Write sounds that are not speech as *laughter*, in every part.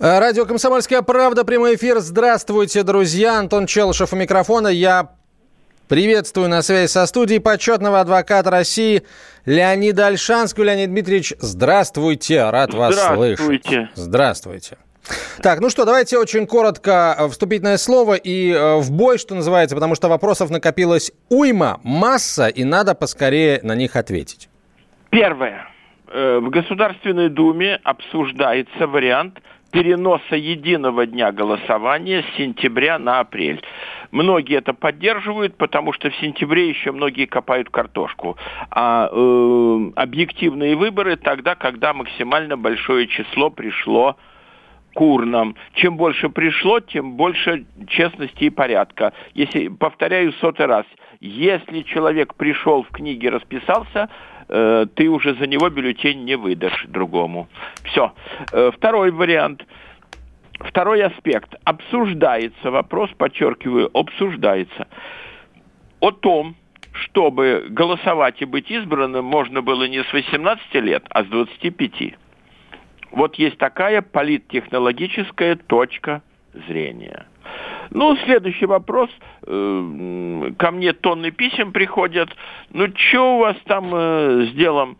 Радио «Комсомольская правда», прямой эфир. Здравствуйте, друзья. Антон Челышев у микрофона. Я приветствую на связи со студией почетного адвоката России Леонида Альшанского. Леонид Дмитриевич, здравствуйте. Рад вас слышать. Здравствуйте. Здравствуйте. Так, ну что, давайте очень коротко э, вступительное слово и э, в бой, что называется, потому что вопросов накопилось уйма, масса, и надо поскорее на них ответить. Первое. Э, В Государственной Думе обсуждается вариант переноса единого дня голосования с сентября на апрель. Многие это поддерживают, потому что в сентябре еще многие копают картошку. А э, объективные выборы тогда, когда максимально большое число пришло к урнам. Чем больше пришло, тем больше честности и порядка. Если, повторяю сотый раз, если человек пришел в книге, расписался, э, ты уже за него бюллетень не выдашь другому. Все. Э, второй вариант. Второй аспект. Обсуждается вопрос, подчеркиваю, обсуждается о том, чтобы голосовать и быть избранным можно было не с 18 лет, а с 25. Вот есть такая политтехнологическая точка зрения. Ну, следующий вопрос. Э, Ко мне тонны писем приходят. Ну, что у вас там э, с делом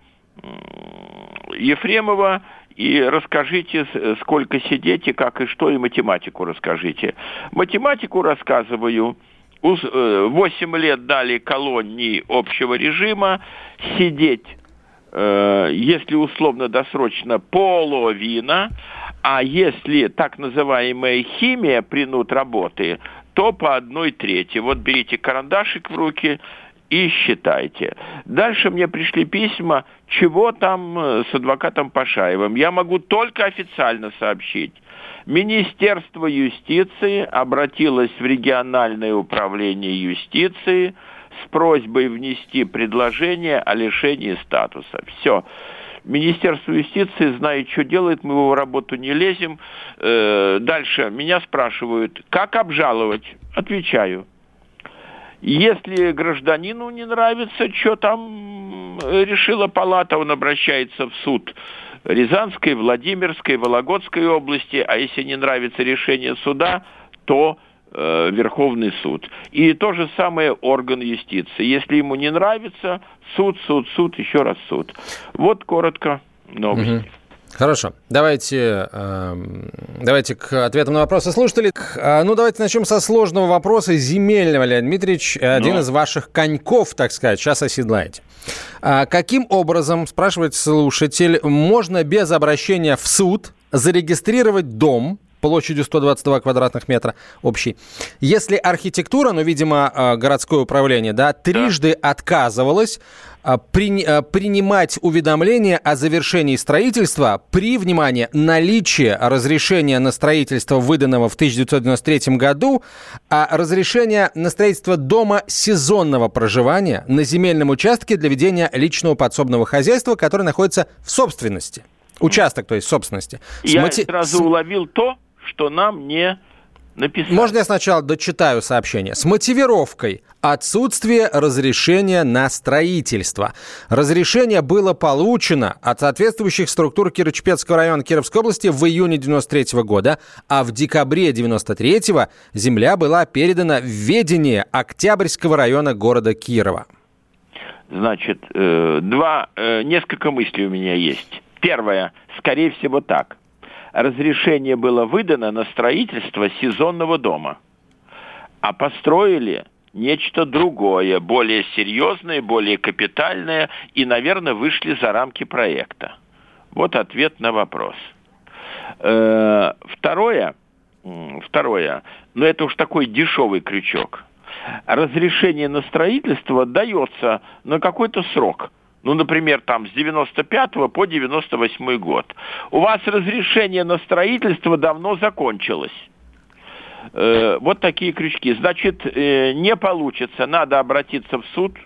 Ефремова? И расскажите, с- сколько сидите, как и что, и математику расскажите. Математику рассказываю. Э, Восемь лет дали колонии общего режима. Сидеть э, если условно-досрочно, половина, а если так называемая химия принуд работы, то по одной трети. Вот берите карандашик в руки и считайте. Дальше мне пришли письма, чего там э, с адвокатом Пашаевым. Я могу только официально сообщить. Министерство юстиции обратилось в региональное управление юстиции с просьбой внести предложение о лишении статуса. Все. Министерство юстиции знает, что делает, мы в его работу не лезем. Э, дальше меня спрашивают, как обжаловать? Отвечаю. Если гражданину не нравится, что там э, решила палата, он обращается в суд Рязанской, Владимирской, Вологодской области, а если не нравится решение суда, то Верховный суд. И то же самое орган юстиции. Если ему не нравится, суд, суд, суд, еще раз суд. Вот коротко новости. Хорошо, давайте, эм, давайте к ответам на вопросы слушателей. Э, Ну, давайте начнем со сложного вопроса земельного, Леонид Дмитриевич. э, Один Ну. из ваших коньков, так сказать, сейчас оседлаете. А Каким образом, спрашивает слушатель, можно без обращения в суд зарегистрировать дом площадью 122 квадратных метра общий. Если архитектура, ну, видимо, э, городское управление, да, трижды отказывалось э, прини- э, принимать уведомления о завершении строительства при, внимание, наличии разрешения на строительство, выданного в 1993 году, а разрешение на строительство дома сезонного проживания на земельном участке для ведения личного подсобного хозяйства, который находится в собственности. Участок, то есть собственности. Я мати- сразу уловил то, что нам не написали. Можно я сначала дочитаю сообщение? С мотивировкой отсутствие разрешения на строительство. Разрешение было получено от соответствующих структур Кировчепецкого района Кировской области в июне 93 года, а в декабре 93 земля была передана в ведение Октябрьского района города Кирова. Значит, э, два, э, несколько мыслей у меня есть. Первое, скорее всего так. Разрешение было выдано на строительство сезонного дома, а построили нечто другое, более серьезное, более капитальное, и, наверное, вышли за рамки проекта. Вот ответ на вопрос. Э, Второе, второе, но это уж такой дешевый крючок. Разрешение на строительство дается на какой-то срок. Ну, например, там с 95 по 98 год, у вас разрешение на строительство давно закончилось. Э, вот такие крючки. Значит, э, не получится, надо обратиться в суд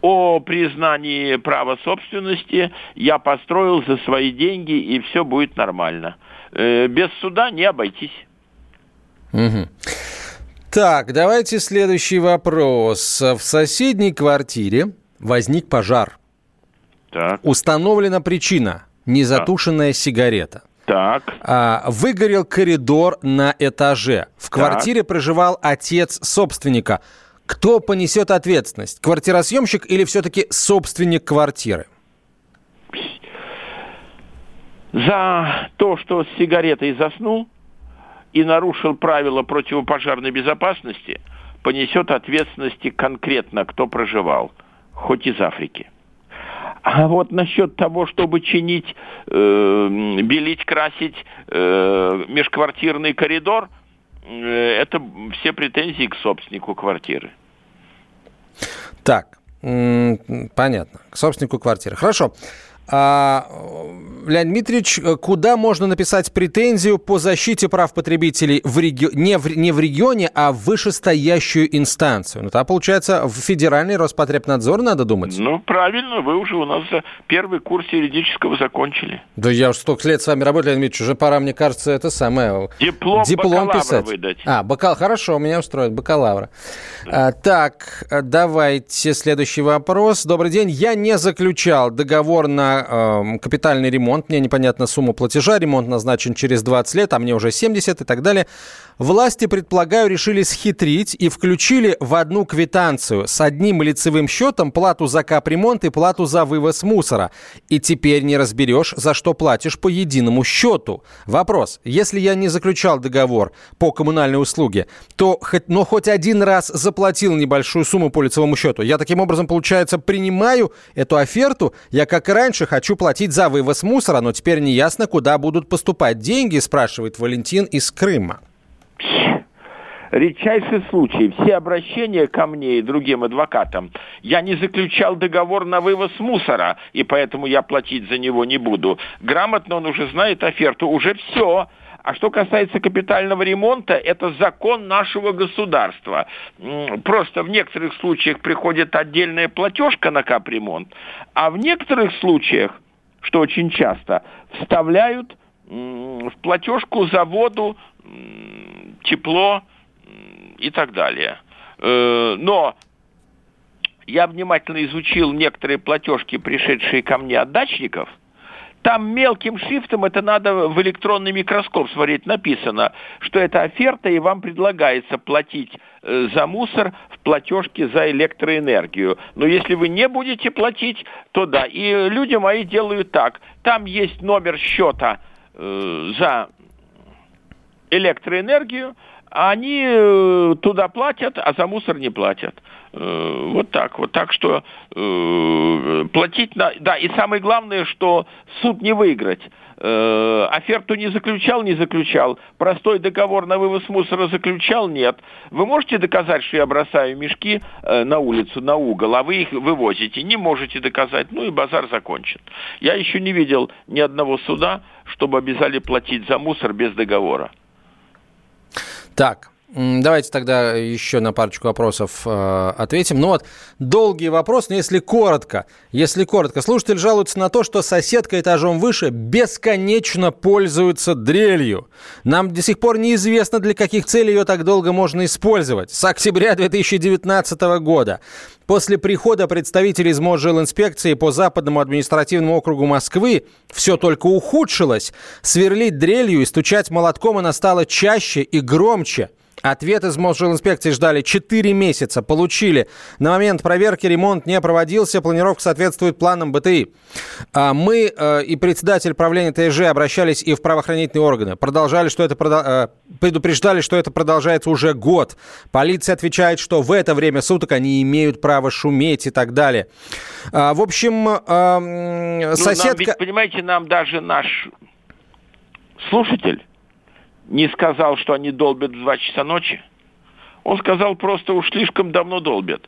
о признании права собственности. Я построил за свои деньги, и все будет нормально. Э, без суда не обойтись. Угу. Так, давайте следующий вопрос. В соседней квартире возник пожар. Так. Установлена причина – незатушенная так. сигарета. Так. А, выгорел коридор на этаже. В квартире так. проживал отец собственника. Кто понесет ответственность? Квартиросъемщик или все-таки собственник квартиры? За то, что с сигаретой заснул и нарушил правила противопожарной безопасности, понесет ответственности конкретно, кто проживал – хоть из Африки. А вот насчет того, чтобы чинить, э, белить, красить э, межквартирный коридор, э, это все претензии к собственнику квартиры. Так, понятно, к собственнику квартиры. Хорошо. А, Леонид Дмитриевич, куда можно написать претензию по защите прав потребителей в реги... не, в... не в регионе, а в вышестоящую инстанцию? Ну, там, получается, в федеральный Роспотребнадзор надо думать. Ну, правильно, вы уже у нас первый курс юридического закончили. Да я уже столько лет с вами работаю, Леонид Дмитриевич, уже пора, мне кажется, это самое... Диплом, Диплом писать. выдать. А, бакал... хорошо, меня устроит бакалавра. Да. А, так, давайте следующий вопрос. Добрый день. Я не заключал договор на э, капитальный ремонт, мне непонятна сумма платежа, ремонт назначен через 20 лет, а мне уже 70 и так далее. Власти, предполагаю, решили схитрить и включили в одну квитанцию с одним лицевым счетом плату за капремонт и плату за вывоз мусора. И теперь не разберешь, за что платишь по единому счету. Вопрос. Если я не заключал договор по коммунальной услуге, то хоть, но хоть один раз заплатил небольшую сумму по лицевому счету, я таким образом, получается, принимаю эту оферту, я, как и раньше, хочу платить за вывоз мусора, но теперь не ясно, куда будут поступать деньги, спрашивает Валентин из Крыма редчайший случай. Все обращения ко мне и другим адвокатам. Я не заключал договор на вывоз мусора, и поэтому я платить за него не буду. Грамотно он уже знает оферту, уже все. А что касается капитального ремонта, это закон нашего государства. Просто в некоторых случаях приходит отдельная платежка на капремонт, а в некоторых случаях, что очень часто, вставляют в платежку за воду, тепло, и так далее. Э, но я внимательно изучил некоторые платежки, пришедшие ко мне от дачников. Там мелким шрифтом, это надо в электронный микроскоп смотреть, написано, что это оферта, и вам предлагается платить э, за мусор в платежке за электроэнергию. Но если вы не будете платить, то да. И люди мои делают так. Там есть номер счета э, за электроэнергию, они э, туда платят, а за мусор не платят. Э, вот так вот. Так что э, платить на... Да, и самое главное, что суд не выиграть. Оферту не заключал, не заключал. Простой договор на вывоз мусора заключал, нет. Вы можете доказать, что я бросаю мешки на улицу, на угол, а вы их вывозите? Не можете доказать. Ну и базар закончен. Я еще не видел ни одного суда, чтобы обязали платить за мусор без договора. Так, Давайте тогда еще на парочку вопросов э, ответим. Ну вот, долгий вопрос, но если коротко, если коротко. Слушатель жалуется на то, что соседка этажом выше бесконечно пользуется дрелью. Нам до сих пор неизвестно, для каких целей ее так долго можно использовать. С октября 2019 года. После прихода представителей из инспекции по Западному административному округу Москвы все только ухудшилось. Сверлить дрелью и стучать молотком она стала чаще и громче. Ответ из Мосжилинспекции ждали 4 месяца. Получили. На момент проверки ремонт не проводился. Планировка соответствует планам БТИ. А мы э, и председатель правления ТСЖ обращались и в правоохранительные органы. Продолжали, что это, э, предупреждали, что это продолжается уже год. Полиция отвечает, что в это время суток они имеют право шуметь и так далее. А, в общем, соседка... Ну, нам ведь, понимаете, нам даже наш слушатель не сказал, что они долбят в 2 часа ночи. Он сказал просто уж слишком давно долбят.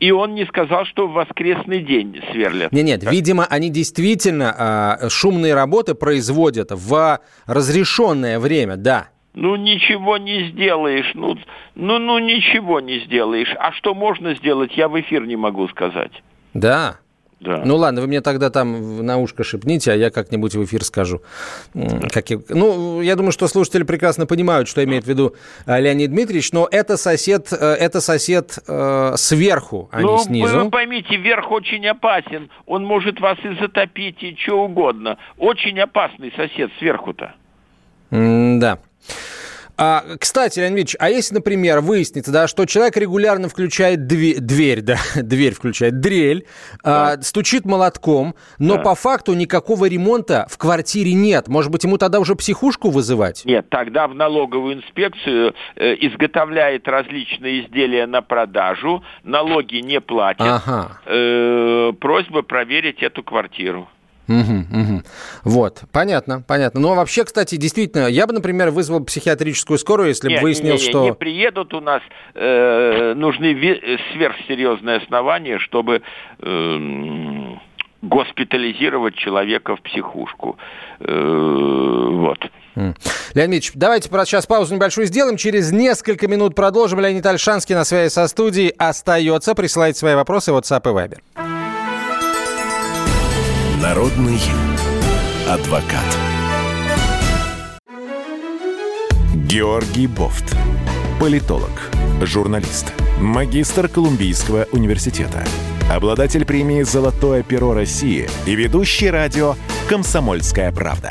И он не сказал, что в воскресный день сверлят. Нет, нет, видимо, они действительно э, шумные работы производят в разрешенное время, да. Ну, ничего не сделаешь. Ну, ну, ну, ничего не сделаешь. А что можно сделать, я в эфир не могу сказать. Да. Да. Ну ладно, вы мне тогда там на ушко шепните, а я как-нибудь в эфир скажу. Как я... Ну, я думаю, что слушатели прекрасно понимают, что имеет в виду э, Леонид Дмитриевич, но это сосед, э, это сосед э, сверху, а ну, не снизу. Вы поймите, верх очень опасен. Он может вас и затопить, и что угодно. Очень опасный сосед сверху-то. да. А, кстати, Леонид Ильич, а если, например, выяснится, да, что человек регулярно включает дверь, дверь *laughs* да, дверь включает, дрель, а, да. а, стучит молотком, но да. по факту никакого ремонта в квартире нет. Может быть, ему тогда уже психушку вызывать? Нет, тогда в налоговую инспекцию э, изготовляет различные изделия на продажу, налоги не платят. Ага. Э, просьба проверить эту квартиру. Угу, угу. Вот, понятно, понятно. Но вообще, кстати, действительно, я бы, например, вызвал психиатрическую скорую, если бы выяснил, не, не, что... Не приедут у нас, э, нужны сверхсерьезные основания, чтобы... Э, госпитализировать человека в психушку. Э, вот. Леонид Ильич, давайте сейчас паузу небольшую сделаем. Через несколько минут продолжим. Леонид Альшанский на связи со студией остается. Присылайте свои вопросы в WhatsApp и Viber. Народный адвокат. Георгий Бофт. Политолог, журналист, магистр Колумбийского университета, обладатель премии «Золотое перо России» и ведущий радио «Комсомольская правда».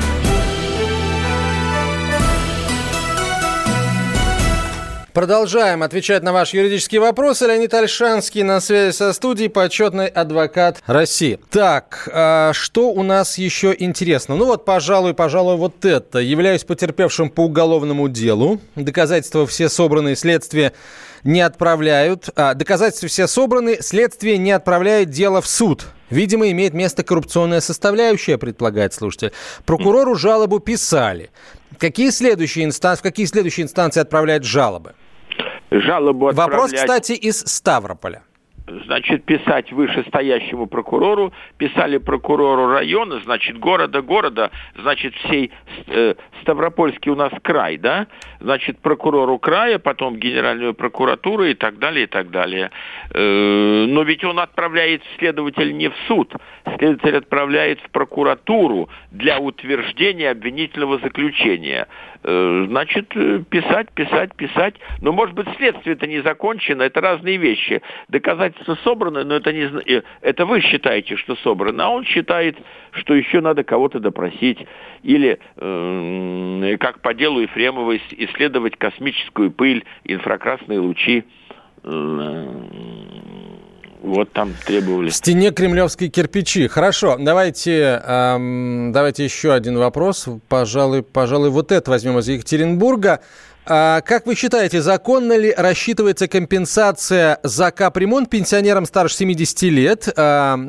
Продолжаем отвечать на ваши юридические вопросы. Леонид Альшанский на связи со студией, почетный адвокат России. Так, а что у нас еще интересно? Ну вот, пожалуй, пожалуй, вот это. Являюсь потерпевшим по уголовному делу. Доказательства все собранные, следствие не отправляют. А, доказательства все собраны, следствие не отправляет дело в суд. Видимо, имеет место коррупционная составляющая, предполагает слушатель. Прокурору жалобу писали. Какие следующие инстанции, в какие следующие инстанции отправляют жалобы? жалобу отправлять... Вопрос, кстати, из Ставрополя значит, писать вышестоящему прокурору, писали прокурору района, значит, города, города, значит, всей э, Ставропольский у нас край, да, значит, прокурору края, потом Генеральную прокуратуру и так далее, и так далее. Э, но ведь он отправляет следователь не в суд, следователь отправляет в прокуратуру для утверждения обвинительного заключения. Э, значит, писать, писать, писать. Но, может быть, следствие-то не закончено, это разные вещи. Доказательства собраны, но это, не, э, это вы считаете, что собрано, а он считает, что еще надо кого-то допросить. Или, э, как по делу Ефремова, исследовать космическую пыль, инфракрасные лучи. Вот там требовали. В стене кремлевские кирпичи. Хорошо, давайте, эм, давайте еще один вопрос. Пожалуй, пожалуй, вот это возьмем из Екатеринбурга. А как вы считаете, законно ли рассчитывается компенсация за капремонт пенсионерам старше 70 лет, а,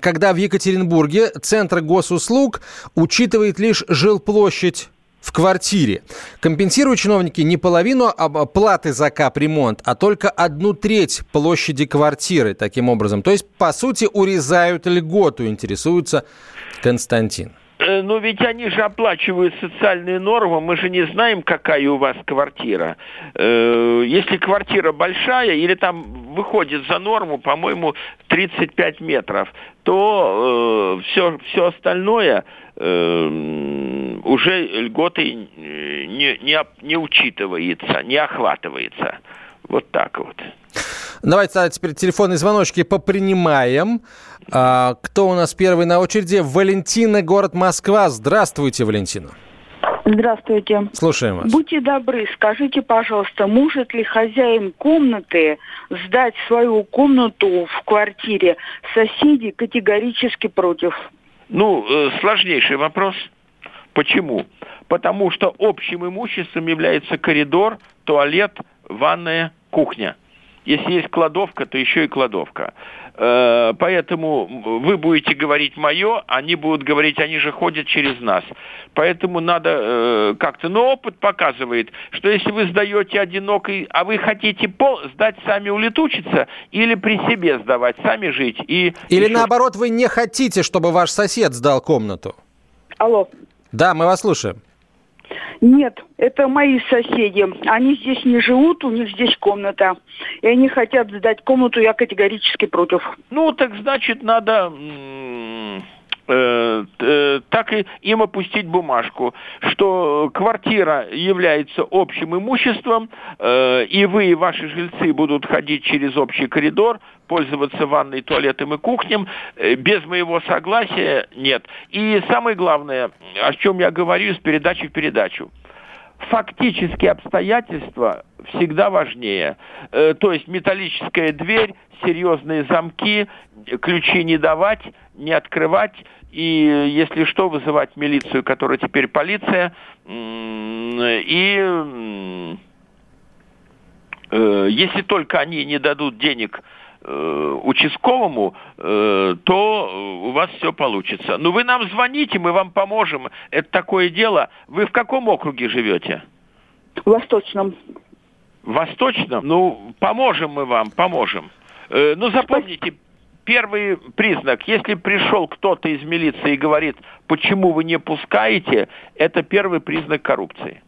когда в Екатеринбурге Центр госуслуг учитывает лишь жилплощадь в квартире. Компенсируют чиновники не половину платы за капремонт, а только одну треть площади квартиры таким образом. То есть, по сути, урезают льготу, интересуется Константин. Но ведь они же оплачивают социальные нормы, мы же не знаем, какая у вас квартира. Э, если квартира большая или там выходит за норму, по-моему, 35 метров, то все, э, все остальное уже льготой не, не, не учитывается, не охватывается. Вот так вот. Давайте теперь телефонные звоночки попринимаем. А, кто у нас первый на очереди? Валентина, город Москва. Здравствуйте, Валентина. Здравствуйте. Слушаем вас. Будьте добры, скажите, пожалуйста, может ли хозяин комнаты сдать свою комнату в квартире? Соседи категорически против. Ну, э, сложнейший вопрос. Почему? Потому что общим имуществом является коридор, туалет, ванная, кухня. Если есть кладовка, то еще и кладовка. Э, поэтому вы будете говорить мое, они будут говорить, они же ходят через нас. Поэтому надо э, как-то... Но опыт показывает, что если вы сдаете одинокой, а вы хотите пол, сдать сами улетучиться или при себе сдавать, сами жить. И или еще... наоборот, вы не хотите, чтобы ваш сосед сдал комнату. Алло. Да, мы вас слушаем. Нет, это мои соседи. Они здесь не живут, у них здесь комната. И они хотят сдать комнату, я категорически против. Ну, так значит, надо так и им опустить бумажку, что квартира является общим имуществом, э, и вы и ваши жильцы будут ходить через общий коридор, пользоваться ванной, туалетом и кухнем. Без моего согласия нет. И самое главное, о чем я говорю с передачи в передачу – фактические обстоятельства всегда важнее. Э, то есть металлическая дверь, серьезные замки, ключи не давать, не открывать, и если что, вызывать милицию, которая теперь полиция, и э, если только они не дадут денег участковому, э, то у вас все получится. Ну, вы нам звоните, мы вам поможем. Это такое дело. Вы в каком округе живете? В Восточном. В Восточном? Ну, поможем мы вам, поможем. Э, ну, запомните, первый признак, если пришел кто-то из милиции и говорит, почему вы не пускаете, это первый признак коррупции.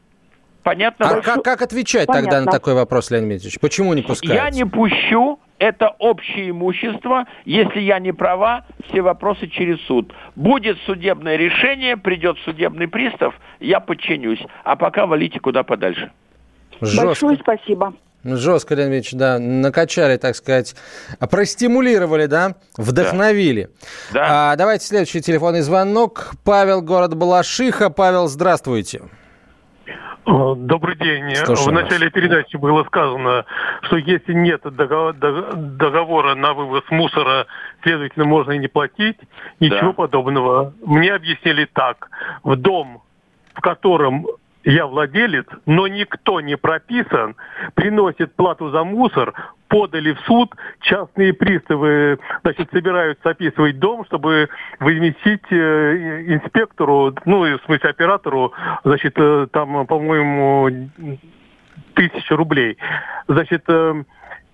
Понятно? А как, как отвечать Понятно. тогда на такой вопрос, Леонид Дмитриевич? Почему не пускаете? Я не пущу, это общее имущество. Если я не права, все вопросы через суд. Будет судебное решение, придет судебный пристав, я подчинюсь. А пока валите куда подальше. Жестко. Большое спасибо. Жестко, Леонид Ильич, да, накачали, так сказать, простимулировали, да, вдохновили. Да. А, давайте следующий телефонный звонок. Павел, город Балашиха. Павел, здравствуйте. Э, добрый день. Слушаю в начале вас. передачи было сказано, что если нет договора на вывоз мусора, следовательно, можно и не платить. Ничего да. подобного. Мне объяснили так. В дом, в котором я владелец, но никто не прописан, приносит плату за мусор, подали в суд, частные приставы, значит, собираются описывать дом, чтобы возместить э, инспектору, ну, в смысле оператору, значит, э, там, по-моему, тысяча рублей. Значит, э,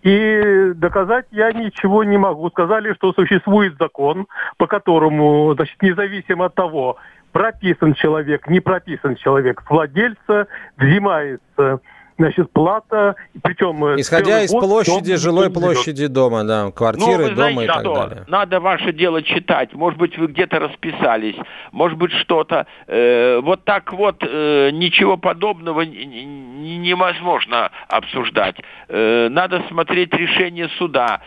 и доказать я ничего не могу. Сказали, что существует закон, по которому, значит, независимо от того, прописан человек, не прописан человек, владельца взимается значит, плата, причем... Э, Исходя из год, площади, жилой площади дома, да, квартиры, ну, дома знаете, и так что? далее. Надо ваше дело читать, может быть, вы где-то расписались, может быть, что-то. Э, вот так вот э, ничего подобного невозможно обсуждать. Э, надо смотреть решение суда.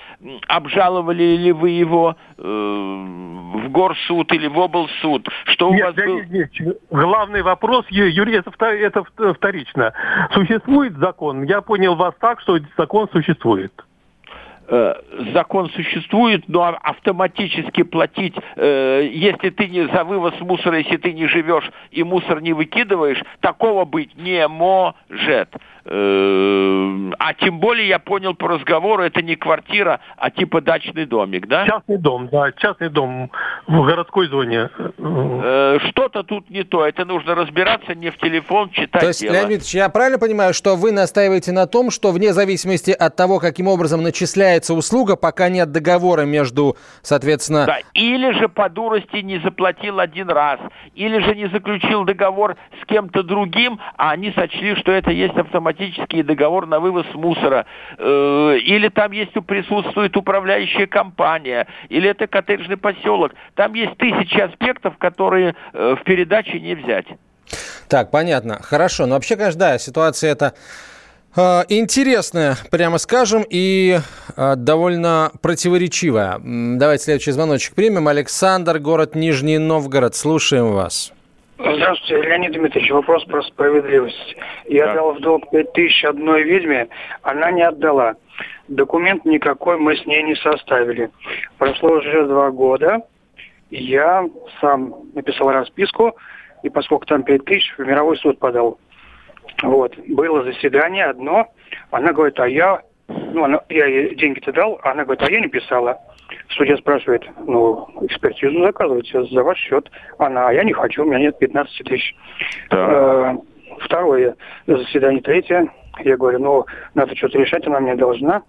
Обжаловали ли вы его э, в горсуд или в облсуд? Что нет, у вас был... нет, нет. Главный вопрос, Юрий, это вторично. Существует существует закон? Я понял вас так, что закон существует э, закон существует, но автоматически платить, э, если ты не за вывоз мусора, если ты не живешь и мусор не выкидываешь, такого быть не может. Э, а тем более, я понял по разговору, это не квартира, а типа дачный домик, да? Частный дом, да, частный дом в городской зоне. Э, что-то тут не то, это нужно разбираться, не в телефон читать То есть, дело. Леонид Ильич, я правильно понимаю, что вы настаиваете на том, что вне зависимости от того, каким образом начисляется услуга, пока нет договора между, соответственно... Да, или же по дурости не заплатил один раз, или же не заключил договор с кем-то другим, а они сочли, что это есть автоматически автоматический договор на вывоз мусора, э, или там есть присутствует управляющая компания, или это коттеджный поселок. Там есть тысячи аспектов, которые э, в передаче не взять. Так, понятно. Хорошо. Но вообще, конечно, да, ситуация эта э, интересная, прямо скажем, и довольно противоречивая. Давайте следующий звоночек примем. Александр, город Нижний Новгород. Слушаем вас. Здравствуйте, Леонид Дмитриевич. Вопрос про справедливость. Я да. дал в долг 5 тысяч одной ведьме, она не отдала. Документ никакой мы с ней не составили. Прошло уже два года. Я сам написал расписку, и поскольку там 5 тысяч, в мировой суд подал. Вот. Было заседание одно. Она говорит, а я... Ну, она, я ей деньги-то дал, а она говорит, а я не писала. Судья спрашивает, ну, экспертизу заказывайте за ваш счет. Она, а я не хочу, у меня нет 15 тысяч. Да. Э, второе заседание, третье. Я говорю, ну, надо что-то решать, она мне должна.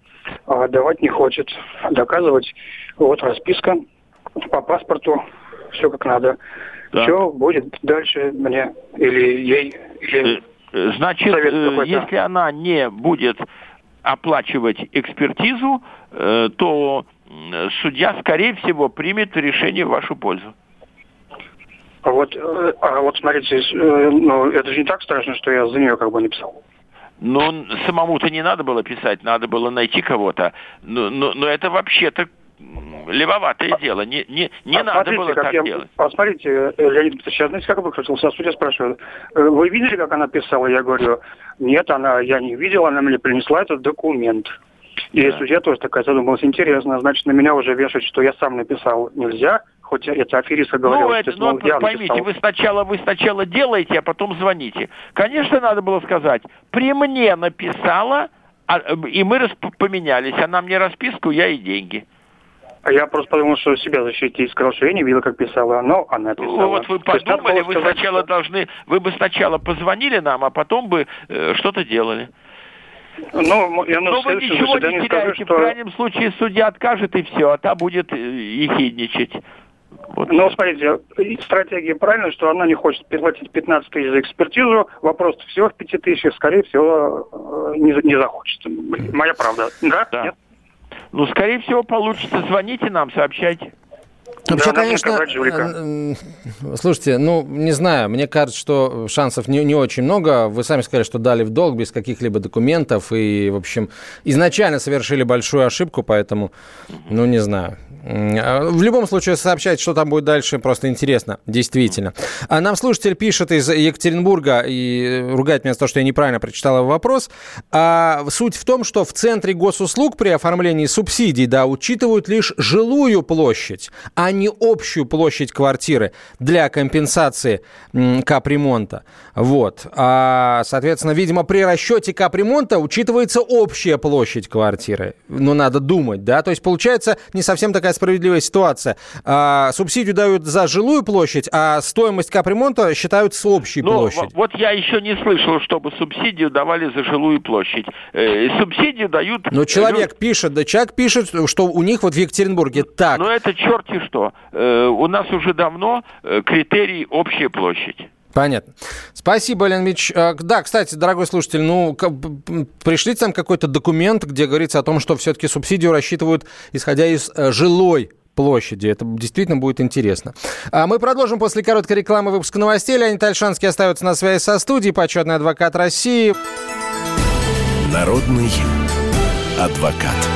А давать не хочет. Доказывать. Вот расписка по паспорту, все как надо. Да. Что будет дальше мне или ей? Или э, Значит, э, если она не будет оплачивать экспертизу, то судья, скорее всего, примет решение в вашу пользу. А вот, а вот смотрите, ну, это же не так страшно, что я за нее как бы написал. Ну, самому-то не надо было писать, надо было найти кого-то. Но, но, но это вообще-то левоватое а, дело. Не, не, не а надо было так я, делать. А смотрите, э, Леонид Петрович, я знаете, как выкрутился? Судья спрашивает, «Э, вы видели, как она писала? Я говорю, нет, она, я не видел, она мне принесла этот документ. И да. судья тоже такая задумалась, интересно, значит, на меня уже вешать, что я сам написал, нельзя, хоть это афериста говорил, ну, это, что, ну, я поймите, написал. вы сначала, вы сначала делаете, а потом звоните. Конечно, надо было сказать, при мне написала, а, и мы поменялись, она мне расписку, я и деньги. А я просто подумал, что себя защитить. Сказал, что я не видел, как писала, но она писала. Ну, вот вы подумали, вы сказать, сначала что... должны, вы бы сначала позвонили нам, а потом бы э, что-то делали. Ну, я на Но вы ничего не теряете. Скажу, что... В крайнем случае судья откажет и все, а та будет э, ехидничать. Вот. Но смотрите, стратегия правильная, что она не хочет платить 15 тысяч за экспертизу. Вопрос всего в 5 тысяч, скорее всего, э, не, не захочет. Моя правда. Да? да. Нет? Ну, скорее всего, получится. Звоните нам, сообщайте. Вообще, да, конечно, слушайте, ну, не знаю, мне кажется, что шансов не, не очень много. Вы сами сказали, что дали в долг без каких-либо документов и, в общем, изначально совершили большую ошибку, поэтому, ну, не знаю. А, в любом случае, сообщать, что там будет дальше, просто интересно, действительно. А нам слушатель пишет из Екатеринбурга и ругает меня за то, что я неправильно прочитал его вопрос. А суть в том, что в центре госуслуг при оформлении субсидий, да, учитывают лишь жилую площадь, а не общую площадь квартиры для компенсации капремонта. Вот. А, соответственно, видимо, при расчете капремонта учитывается общая площадь квартиры. Но надо думать, да? То есть, получается, не совсем такая справедливая ситуация. А, субсидию дают за жилую площадь, а стоимость капремонта считают с общей ну, площадью. Вот я еще не слышал, чтобы субсидию давали за жилую площадь. Э, субсидию дают... Но человек люд... пишет, да человек пишет, что у них вот в Екатеринбурге так. Ну это черти что. Э, у нас уже давно э, критерий общая площадь. Понятно. Спасибо, Лен Ильич. Э, да, кстати, дорогой слушатель, ну, пришлите там какой-то документ, где говорится о том, что все-таки субсидию рассчитывают, исходя из э, жилой площади. Это действительно будет интересно. А мы продолжим после короткой рекламы выпуска новостей. Леонид Альшанский остается на связи со студией, почетный адвокат России. Народный адвокат.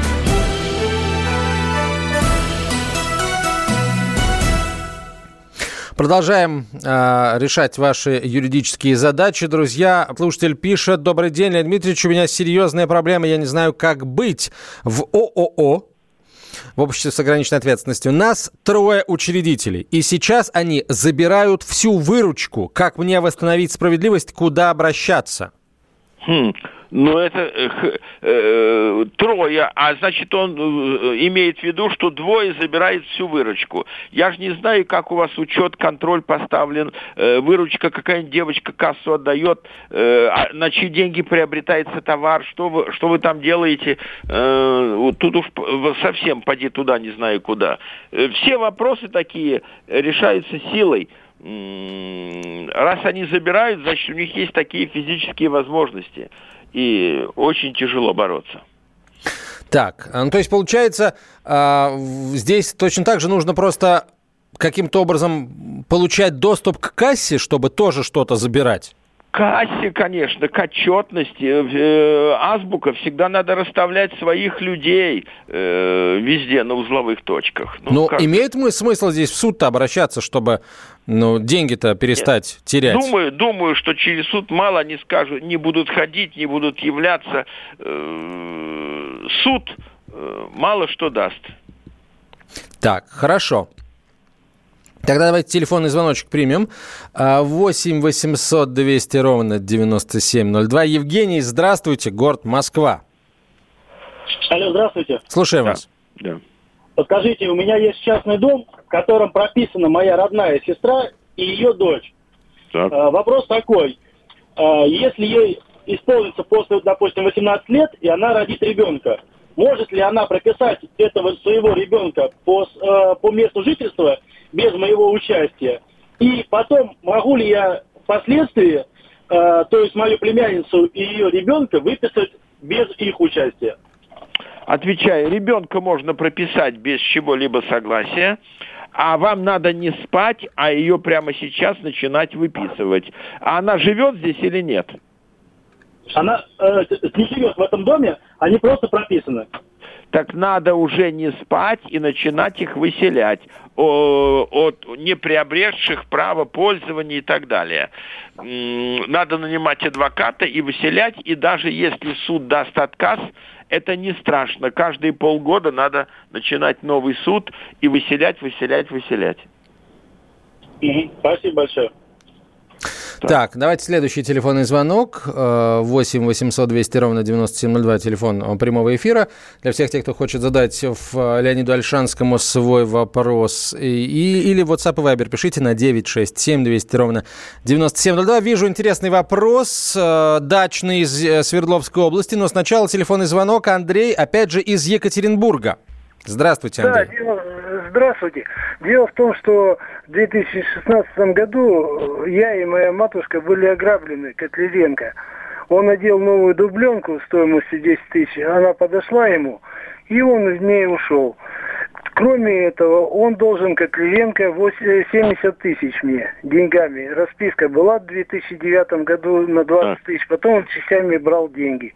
Продолжаем э, решать ваши юридические задачи, друзья. Слушатель пишет. Добрый день, Леонид Дмитриевич, у меня серьезная проблема, я не знаю, как быть. В ООО в обществе с ограниченной ответственностью. Нас трое учредителей. И сейчас они забирают всю выручку. Как мне восстановить справедливость, куда обращаться? Хм. Но это э, э, трое, а значит он э, имеет в виду, что двое забирает всю выручку. Я же не знаю, как у вас учет, контроль поставлен, э, выручка какая-нибудь девочка кассу отдает, э, а на чьи деньги приобретается товар, что вы, что вы там делаете. Э, тут уж совсем поди туда, не знаю куда. Э, все вопросы такие решаются силой раз они забирают, значит, у них есть такие физические возможности и очень тяжело бороться. Так, ну то есть получается, э, здесь точно так же нужно просто каким-то образом получать доступ к кассе, чтобы тоже что-то забирать? Кассе, конечно, к отчетности, э, азбука, всегда надо расставлять своих людей э, везде на узловых точках. Ну, Но как... имеет смысл здесь в суд-то обращаться, чтобы ну, деньги-то перестать Нет. терять? Думаю, думаю, что через суд мало они скажут, не будут ходить, не будут являться. Э, суд э, мало что даст. Так, хорошо. Тогда давайте телефонный звоночек примем. 8 800 200 ровно 9702. Евгений, здравствуйте, город Москва. Алло, здравствуйте. Слушаем да. вас. Да. Подскажите, у меня есть частный дом, в котором прописана моя родная сестра и ее дочь. Так. А, вопрос такой. А, если ей исполнится после, допустим, 18 лет, и она родит ребенка, может ли она прописать этого своего ребенка по, э, по месту жительства без моего участия. И потом могу ли я впоследствии, э, то есть мою племянницу и ее ребенка выписать без их участия? Отвечаю, ребенка можно прописать без чего-либо согласия, а вам надо не спать, а ее прямо сейчас начинать выписывать. А она живет здесь или нет? Она э, не живет в этом доме, они просто прописаны так надо уже не спать и начинать их выселять от неприобретших право пользования и так далее. Надо нанимать адвоката и выселять, и даже если суд даст отказ, это не страшно. Каждые полгода надо начинать новый суд и выселять, выселять, выселять. Спасибо большое. Так, давайте следующий телефонный звонок. 8 800 200 ровно 9702, телефон прямого эфира. Для всех тех, кто хочет задать в э, Леониду Альшанскому свой вопрос. И, или WhatsApp и Viber пишите на 967 200 ровно 9702. Вижу интересный вопрос. Э, дачный из э, Свердловской области. Но сначала телефонный звонок. Андрей, опять же, из Екатеринбурга. Здравствуйте, Андрей. Да, здравствуйте. Дело в том, что в 2016 году я и моя матушка были ограблены Котляренко. Он надел новую дубленку стоимостью 10 тысяч, она подошла ему, и он в ней ушел. Кроме этого, он должен Котляренко 70 тысяч мне деньгами. Расписка была в 2009 году на 20 тысяч, потом он частями брал деньги.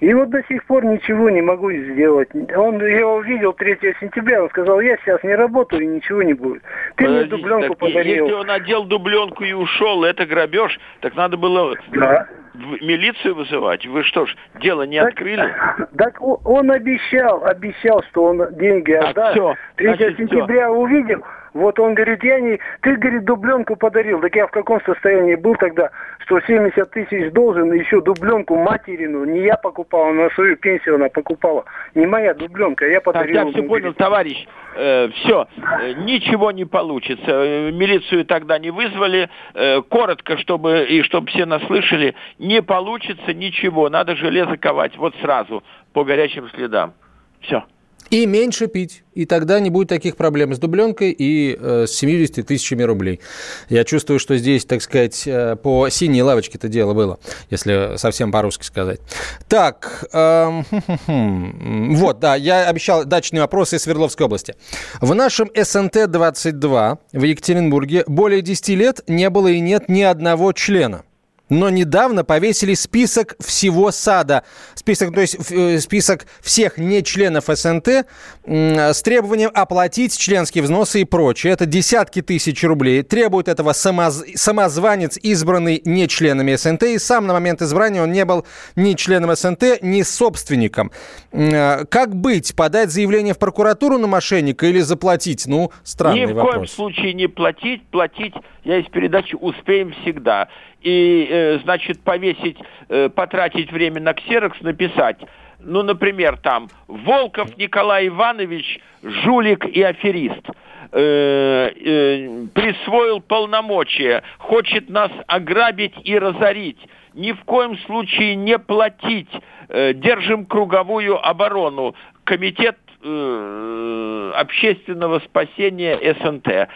И вот до сих пор ничего не могу сделать. Он, я увидел 3 сентября, он сказал, я сейчас не работаю и ничего не будет. Ты Подождите, мне дубленку подарил. Если он надел дубленку и ушел, это грабеж, так надо было... Да милицию вызывать? Вы что ж, дело не так, открыли? *laughs* Так он обещал, обещал, что он деньги так, отдаст. Все, 3 значит, сентября все. увидел, вот он говорит, я не... Ты, говорит, дубленку подарил. Так я в каком состоянии был тогда, что 70 тысяч должен, еще дубленку материну. Не я покупал, на свою пенсию она покупала. Не моя дубленка, я подарил. Так, я все понял, товарищ. Э, все, э, ничего не получится. Э, милицию тогда не вызвали. Э, коротко, чтобы, и чтобы все нас слышали, не получится ничего. Надо железо ковать вот сразу, по горячим следам. Все. И меньше пить. И тогда не будет таких проблем с дубленкой и э, с 70 тысячами рублей. Я чувствую, что здесь, так сказать, э, по синей лавочке это дело было, если совсем по-русски сказать. Так, э, *laughs* вот, да, я обещал дачный вопрос из Свердловской области. В нашем СНТ-22 в Екатеринбурге более 10 лет не было и нет ни одного члена но недавно повесили список всего сада. Список, то есть э, список всех не членов СНТ с требованием оплатить членские взносы и прочее. Это десятки тысяч рублей. Требует этого самоз... самозванец, избранный не членами СНТ. И сам на момент избрания он не был ни членом СНТ, ни собственником. Э, как быть? Подать заявление в прокуратуру на мошенника или заплатить? Ну, странный вопрос. Ни в вопрос. коем случае не платить. Платить я из передачи «Успеем всегда» и, э, значит, повесить, э, потратить время на ксерокс, написать, ну, например, там, Волков Николай Иванович, жулик и аферист, э, э, присвоил полномочия, хочет нас ограбить и разорить, ни в коем случае не платить, э, держим круговую оборону, комитет э, общественного спасения СНТ.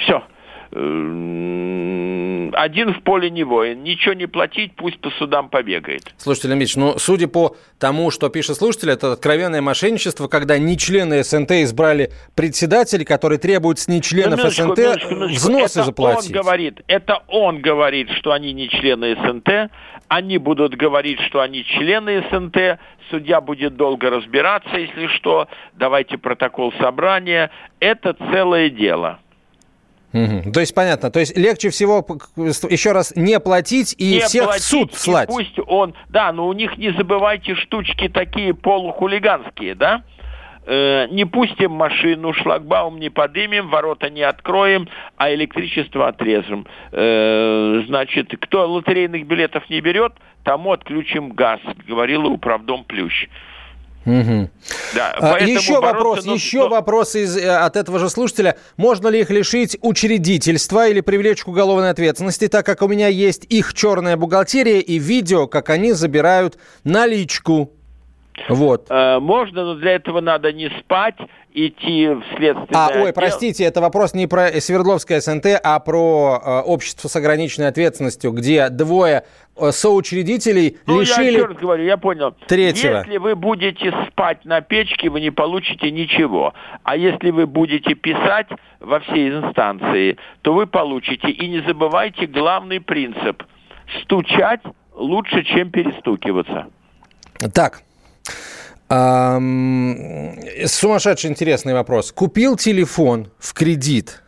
Все. Э, один в поле не воин. Ничего не платить, пусть по судам побегает. Слушайте, Леонид ну, судя по тому, что пишет слушатель, это откровенное мошенничество, когда не члены СНТ избрали председателей, которые требуют с не членов ну, минуточку, СНТ минуточку, минуточку. взносы это заплатить. Он говорит, это он говорит, что они не члены СНТ, они будут говорить, что они члены СНТ, судья будет долго разбираться, если что, давайте протокол собрания. Это целое дело. Угу. То есть понятно. То есть легче всего еще раз не платить и не всех платить, в суд слать. Пусть он, да, но у них не забывайте штучки такие полухулиганские, да? Э, не пустим машину, шлагбаум не подымем, ворота не откроем, а электричество отрежем. Э, значит, кто лотерейных билетов не берет, тому отключим газ, говорила управдом Плющ. Угу. Да, а, еще вопрос, но, еще но... вопрос из, э, от этого же слушателя. Можно ли их лишить учредительства или привлечь к уголовной ответственности, так как у меня есть их черная бухгалтерия и видео, как они забирают наличку вот. Э, можно, но для этого надо не спать, идти в следственное А, ой, простите, это вопрос не про Свердловское СНТ, а про э, общество с ограниченной ответственностью, где двое э, соучредителей ну, лишили... я еще раз говорю, я понял. Третьего. Если вы будете спать на печке, вы не получите ничего. А если вы будете писать во все инстанции, то вы получите. И не забывайте главный принцип. Стучать лучше, чем перестукиваться. Так, Сумасшедший интересный вопрос. Купил телефон в кредит.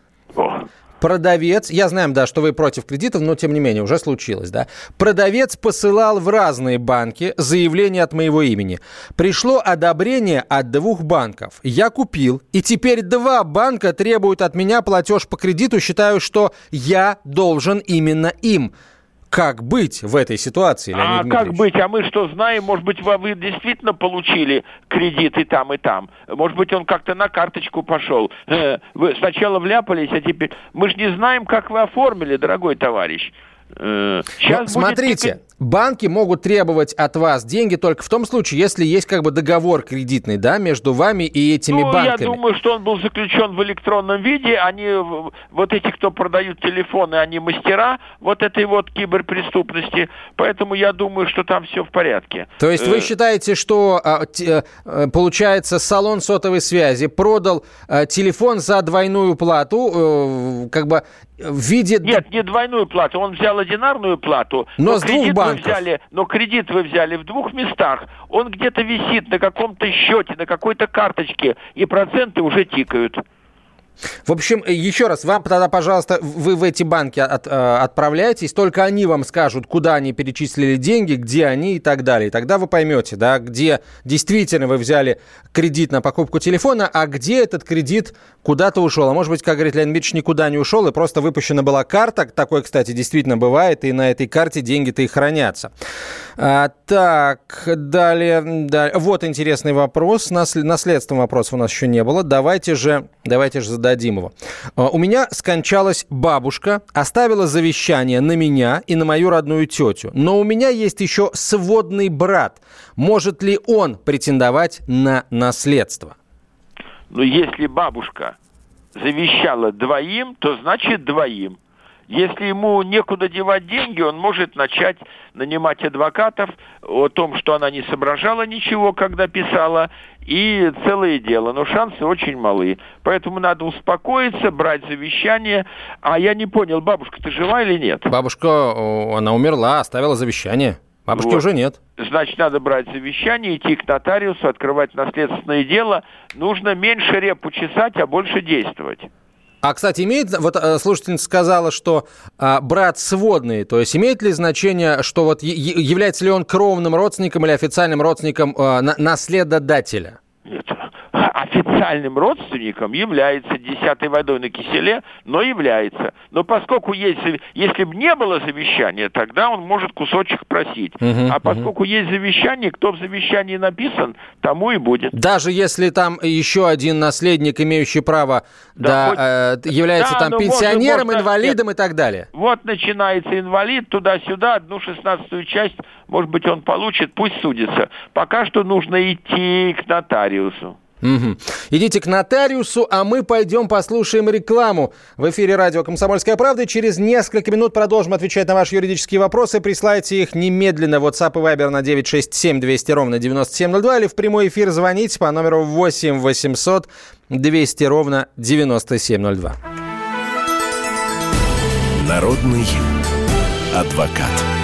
Продавец, я знаю, да, что вы против кредитов, но тем не менее, уже случилось, да. Продавец посылал в разные банки заявление от моего имени. Пришло одобрение от двух банков. Я купил, и теперь два банка требуют от меня платеж по кредиту, считаю, что я должен именно им. Как быть в этой ситуации, Леонид А как быть? А мы что знаем? Может быть, вы, действительно получили кредит и там, и там. Может быть, он как-то на карточку пошел. Э, вы сначала вляпались, а теперь... Мы же не знаем, как вы оформили, дорогой товарищ. Сейчас э, смотрите, будет... банки могут требовать от вас деньги только в том случае, если есть как бы договор кредитный, да, между вами и этими ну, банками. Я думаю, что он был заключен в электронном виде. Они, вот эти, кто продают телефоны, они мастера вот этой вот киберпреступности. Поэтому я думаю, что там все в порядке. То есть вы э, считаете, что а, э, получается салон сотовой связи продал телефон за двойную плату, как бы в виде... Нет, не двойную плату. Он взял одинарную плату. Но, но с двух банков. Вы взяли, но кредит вы взяли в двух местах. Он где-то висит на каком-то счете, на какой-то карточке, и проценты уже тикают. В общем, еще раз, вам тогда, пожалуйста, вы в эти банки от, э, отправляетесь, только они вам скажут, куда они перечислили деньги, где они и так далее. Тогда вы поймете, да, где действительно вы взяли кредит на покупку телефона, а где этот кредит куда-то ушел. А может быть, как говорит Леонид Ильич, никуда не ушел, и просто выпущена была карта. Такое, кстати, действительно бывает, и на этой карте деньги-то и хранятся. А, так, далее, далее. Вот интересный вопрос. Наследством вопросов у нас еще не было. Давайте же, давайте же зададим его. А, у меня скончалась бабушка, оставила завещание на меня и на мою родную тетю. Но у меня есть еще сводный брат. Может ли он претендовать на наследство? Ну, если бабушка завещала двоим, то значит двоим. Если ему некуда девать деньги, он может начать нанимать адвокатов о том, что она не соображала ничего, когда писала, и целое дело. Но шансы очень малы. Поэтому надо успокоиться, брать завещание. А я не понял, бабушка, ты жива или нет? Бабушка, она умерла, оставила завещание. Бабушки вот. уже нет. Значит, надо брать завещание, идти к нотариусу, открывать наследственное дело. Нужно меньше репу чесать, а больше действовать. А, кстати, имеет, вот э, слушательница сказала, что а, брат сводный, то есть имеет ли значение, что вот является ли он кровным родственником или официальным родственником а, на, наследодателя? Нет, официальным родственником является десятой водой на киселе, но является. Но поскольку есть, если бы не было завещания, тогда он может кусочек просить. Угу, а поскольку угу. есть завещание, кто в завещании написан, тому и будет. Даже если там еще один наследник, имеющий право, да, да, хоть... э, является да, там пенсионером, может, инвалидом нет. и так далее. Вот начинается инвалид, туда-сюда, одну шестнадцатую часть, может быть, он получит, пусть судится. Пока что нужно идти к нотариусу. Угу. Идите к нотариусу, а мы пойдем послушаем рекламу. В эфире радио «Комсомольская правда». Через несколько минут продолжим отвечать на ваши юридические вопросы. Присылайте их немедленно WhatsApp и Viber на 967 200 ровно 9702 или в прямой эфир звоните по номеру 8 800 200 ровно 9702. Народный адвокат.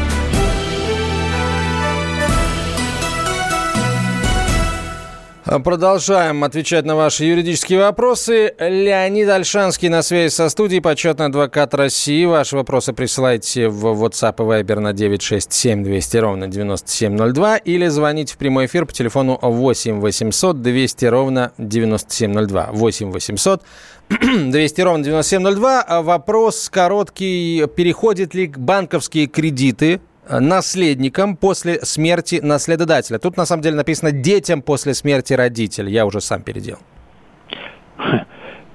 Продолжаем отвечать на ваши юридические вопросы. Леонид Альшанский на связи со студией, почетный адвокат России. Ваши вопросы присылайте в WhatsApp и Viber на 967 200 ровно 9702 или звоните в прямой эфир по телефону 8 800 200 ровно 9702. 8 800 200 ровно 9702. Вопрос короткий. Переходят ли банковские кредиты наследникам после смерти наследодателя. Тут на самом деле написано детям после смерти родителей. Я уже сам переделал.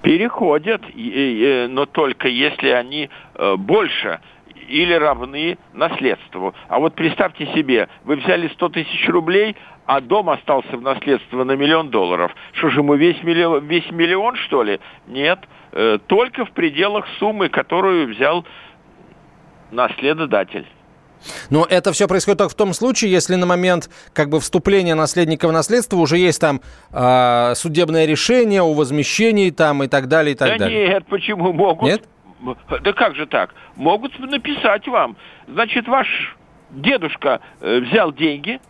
Переходят, но только если они э, больше или равны наследству. А вот представьте себе, вы взяли 100 тысяч рублей, а дом остался в наследство на миллион долларов. Что же, ему весь миллион, весь миллион, что ли? Нет, э, только в пределах суммы, которую взял наследодатель. Но это все происходит только в том случае, если на момент как бы вступления наследника в наследство уже есть там э, судебное решение о возмещении там и так далее и так да далее. Нет, почему могут? Нет? Да как же так? Могут написать вам. Значит, ваш дедушка э, взял деньги,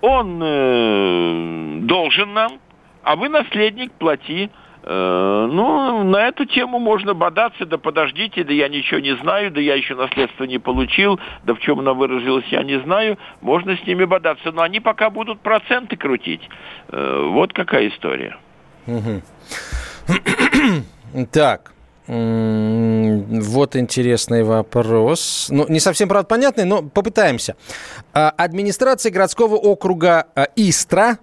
он э, должен нам, а вы наследник, плати. Э, ну, на эту тему можно бодаться, да подождите, да я ничего не знаю, да я еще наследство не получил, да в чем оно выразилось, я не знаю. Можно с ними бодаться, но они пока будут проценты крутить. Э, вот какая история. *coughs* Так, вот интересный вопрос. Ну, не совсем, правда, понятный, но попытаемся. А, администрация городского округа а, Истра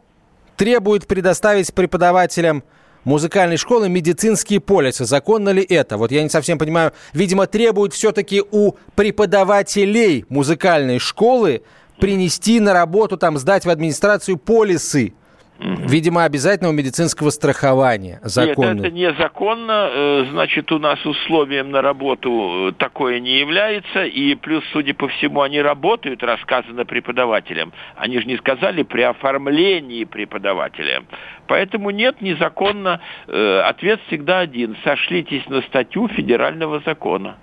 требует предоставить преподавателям музыкальной школы медицинские полисы. Законно ли это? Вот я не совсем понимаю. Видимо, требует все-таки у преподавателей музыкальной школы принести на работу, там, сдать в администрацию полисы. Видимо, обязательного медицинского страхования. Законно. Нет, это незаконно. Э, значит, у нас условием на работу э, такое не является. И плюс, судя по всему, они работают, рассказано преподавателям. Они же не сказали при оформлении преподавателя. Поэтому нет, незаконно. Э, ответ всегда один. Сошлитесь на статью федерального закона.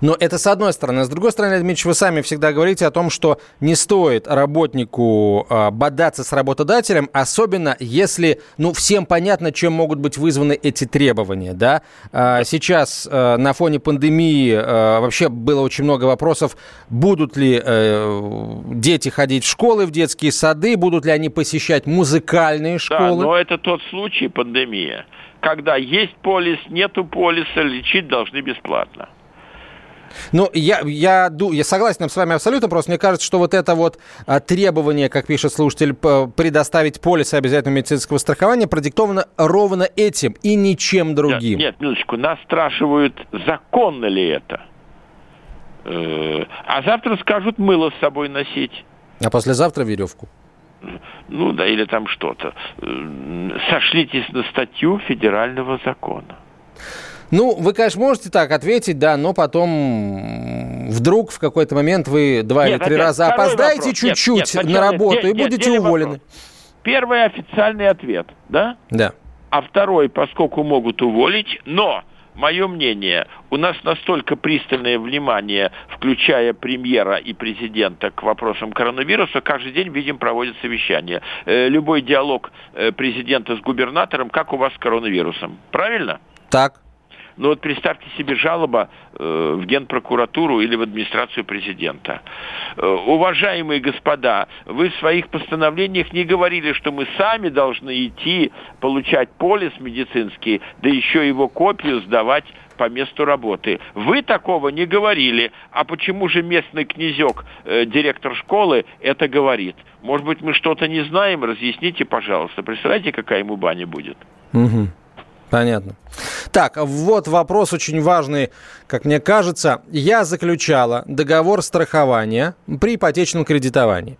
Но это с одной стороны. С другой стороны, Дмитрий, вы сами всегда говорите о том, что не стоит работнику э, бодаться с работодателем, особенно если, ну, всем понятно, чем могут быть вызваны эти требования, да. Э, сейчас э, на фоне пандемии вообще было очень много вопросов, будут ли э, дети ходить в школы, в детские сады, будут ли они посещать музыкальные школы. Да, но это тот случай, пандемия, когда есть полис, нету полиса, лечить должны бесплатно. Ну, я, я, я согласен с вами абсолютно, просто мне кажется, что вот это вот а, требование, как пишет слушатель, предоставить полис обязательного медицинского страхования продиктовано ровно этим и ничем другим. Нет, нет минуточку, нас спрашивают, законно ли это. Э, а завтра скажут мыло с собой носить. А послезавтра веревку. Ну да, или там что-то. Э, сошлитесь на статью федерального закона. Ну, вы, конечно, можете так ответить, да, но потом вдруг в какой-то момент вы два нет, или три раза опоздаете чуть-чуть на работу нет, и будете нет, уволены. Вопрос. Первый официальный ответ, да? Да. А второй, поскольку могут уволить, но мое мнение, у нас настолько пристальное внимание, включая премьера и президента к вопросам коронавируса, каждый день, видим, проводят совещания. Э, любой диалог э, президента с губернатором, как у вас с коронавирусом. Правильно? Так. Ну вот представьте себе жалоба э, в Генпрокуратуру или в администрацию президента. Э, уважаемые господа, вы в своих постановлениях не говорили, что мы сами должны идти получать полис медицинский, да еще его копию сдавать по месту работы. Вы такого не говорили. А почему же местный князек, э, директор школы, это говорит? Может быть, мы что-то не знаем? Разъясните, пожалуйста. Представляете, какая ему баня будет? Угу. Понятно. Так, вот вопрос очень важный, как мне кажется. Я заключала договор страхования при ипотечном кредитовании.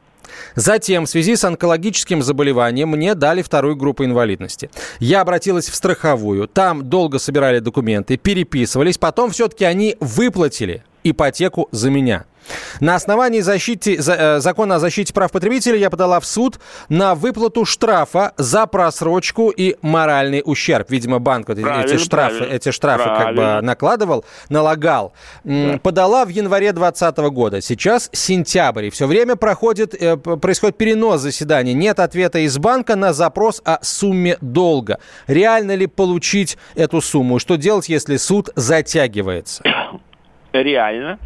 Затем в связи с онкологическим заболеванием мне дали вторую группу инвалидности. Я обратилась в страховую, там долго собирали документы, переписывались, потом все-таки они выплатили ипотеку за меня. На основании защиты, за, э, закона о защите прав потребителей я подала в суд на выплату штрафа за просрочку и моральный ущерб. Видимо, банк вот эти штрафы, эти штрафы как бы накладывал, налагал. Да. Подала в январе 2020 года. Сейчас сентябрь. И все время проходит, э, происходит перенос заседания. Нет ответа из банка на запрос о сумме долга. Реально ли получить эту сумму? Что делать, если суд затягивается? Реально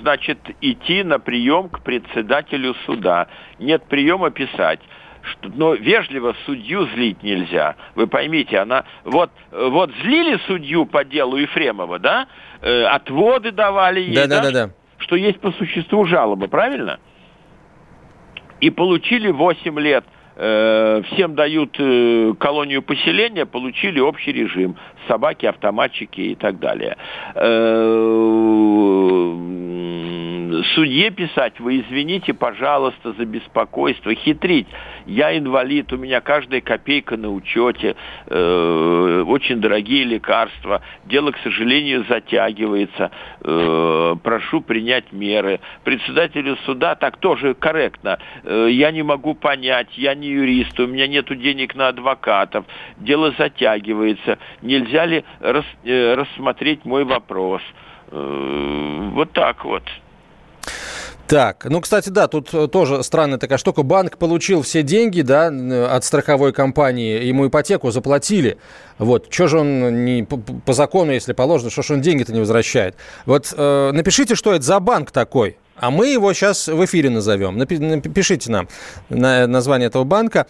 значит, идти на прием к председателю суда. Нет приема писать. Что, но вежливо судью злить нельзя. Вы поймите, она... Вот, вот злили судью по делу Ефремова, да? Э, отводы давали ей, да, да, да, да. Что есть по существу жалобы, правильно? И получили 8 лет – Э, всем дают э, колонию поселения, получили общий режим. Собаки, автоматчики и так далее. Судье писать, вы извините, пожалуйста, за беспокойство, хитрить. Я инвалид, у меня каждая копейка на учете, э, очень дорогие лекарства. Дело, к сожалению, затягивается. Э, прошу принять меры. Председателю суда так тоже корректно. Э, я не могу понять, я не юрист, у меня нет денег на адвокатов. Дело затягивается. Нельзя ли рас, э, рассмотреть мой вопрос? Э, вот так вот. Так, ну, кстати, да, тут э, тоже странная такая штука. Банк получил все деньги, да, от страховой компании, ему ипотеку заплатили. Вот, что же он не по, по закону, если положено, что же он деньги-то не возвращает? Вот э, напишите, что это за банк такой. А мы его сейчас в эфире назовем. Напишите нам на название этого банка.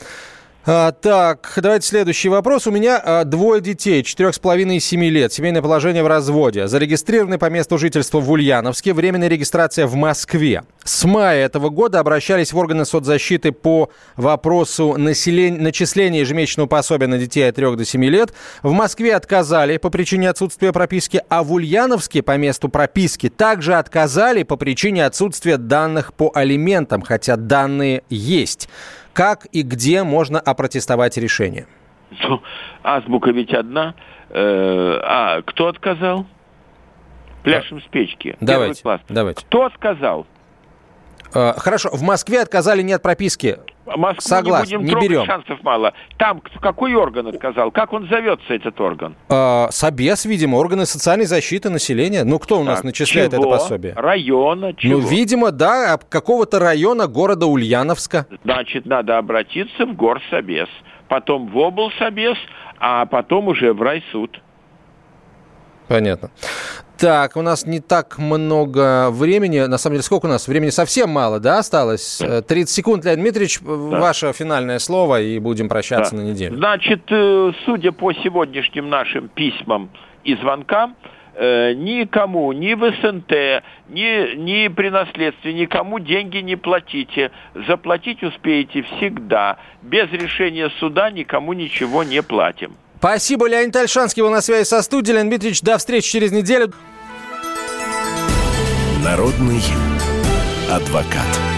А, так, давайте следующий вопрос. У меня а, двое детей, четырех с половиной и семи лет. Семейное положение в разводе. Зарегистрированы по месту жительства в Ульяновске. Временная регистрация в Москве. С мая этого года обращались в органы соцзащиты по вопросу населения, начисления ежемесячного пособия на детей от 3 до 7 лет. В Москве отказали по причине отсутствия прописки, а в Ульяновске по месту прописки также отказали по причине отсутствия данных по алиментам, хотя данные есть. Как и где можно опротестовать решение? Ну, азбука ведь одна. Э, а кто отказал? Пляшем с печки. Давайте, давайте. Кто сказал? Э, хорошо, в Москве отказали нет прописки. Москву Согласен, не, будем не берем. шансов мало. Там какой орган отказал? Как он зовется, этот орган? Э, Собес, видимо, органы социальной защиты населения. Ну, кто у нас так, начисляет чего? это пособие? Района, чего? Ну, видимо, да, какого-то района города Ульяновска. Значит, надо обратиться в горсобес, потом в облсобес, а потом уже в райсуд. Понятно. Так, у нас не так много времени. На самом деле, сколько у нас? Времени совсем мало, да, осталось? 30 э, секунд, Леонид Дмитриевич, да. ваше финальное слово, и будем прощаться да. на неделю. Значит, э, судя по сегодняшним нашим письмам и звонкам, э, никому, ни в СНТ, ни, ни при наследстве, никому деньги не платите. Заплатить успеете всегда. Без решения суда никому ничего не платим. Спасибо, Леонид Альшанский был на связи со студией. Леонид Дмитриевич, до встречи через неделю. Народный адвокат.